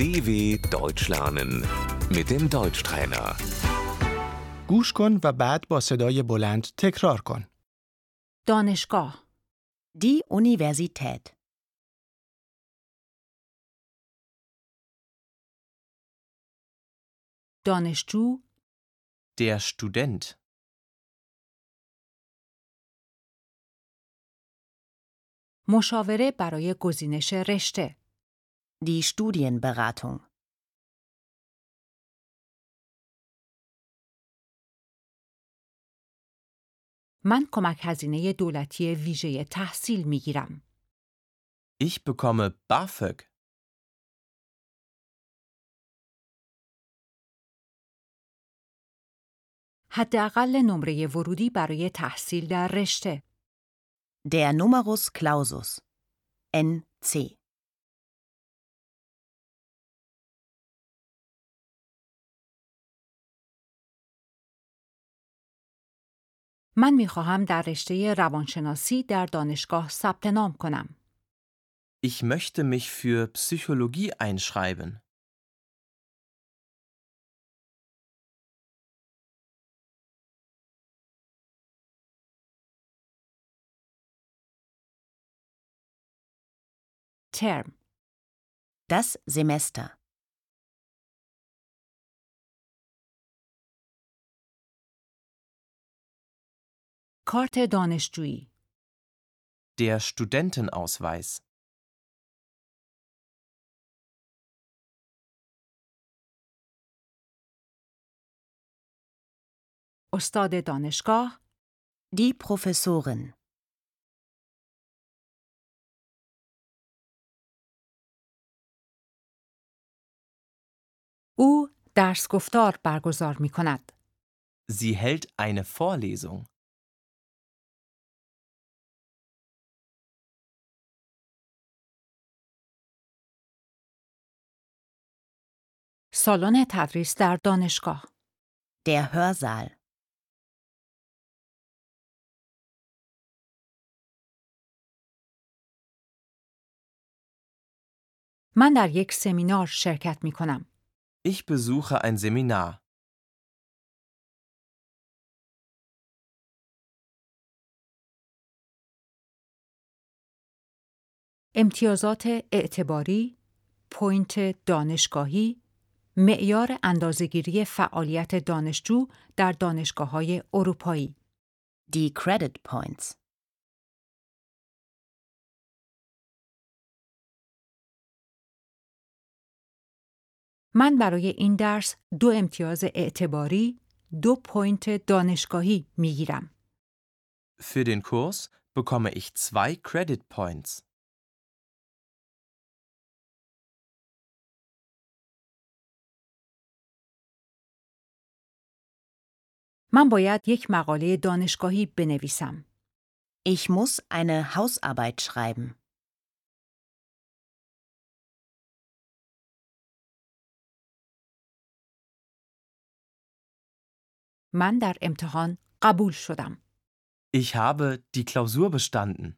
DW Deutsch lernen mit dem Deutschtrainer. گوش کن و بعد با صدای بلند تکرار کن. دانشگاه Die Universität. دانشجو Der Student. مشاوره برای گزینش رشته Die Studienberatung. من کمک هزینه دولتی ویژه تحصیل می گیرم. Ich bekomme BAföG. حداقل نمره ورودی برای تحصیل در رشته Der Numerus Clausus. NC. من می خواهم در رشته روانشناسی در دانشگاه ثبت نام کنم. Ich möchte mich für Psychologie einschreiben. ترم Das Semester. کارت دانشجویی Der Studentenausweis. استاد دانشگاه Die Professorin. او درس گفتار برگزار می کند. Sie hält eine Vorlesung. سالن تدریس در دانشگاه Der Hörsaal. من در یک سمینار شرکت می کنم. Ich besuche ein Seminar. امتیازات اعتباری، پوینت دانشگاهی، معیار اندازهگیری فعالیت دانشجو در دانشگاه های اروپایی Die Credit Points. من برای این درس دو امتیاز اعتباری، دو پوینت دانشگاهی می گیرم. Für den Kurs bekomme ich zwei Credit Points. من باید یک مقاله دانشگاهی بنویسم. Ich muss eine Hausarbeit schreiben. من در امتحان قبول شدم. Ich habe die Klausur bestanden.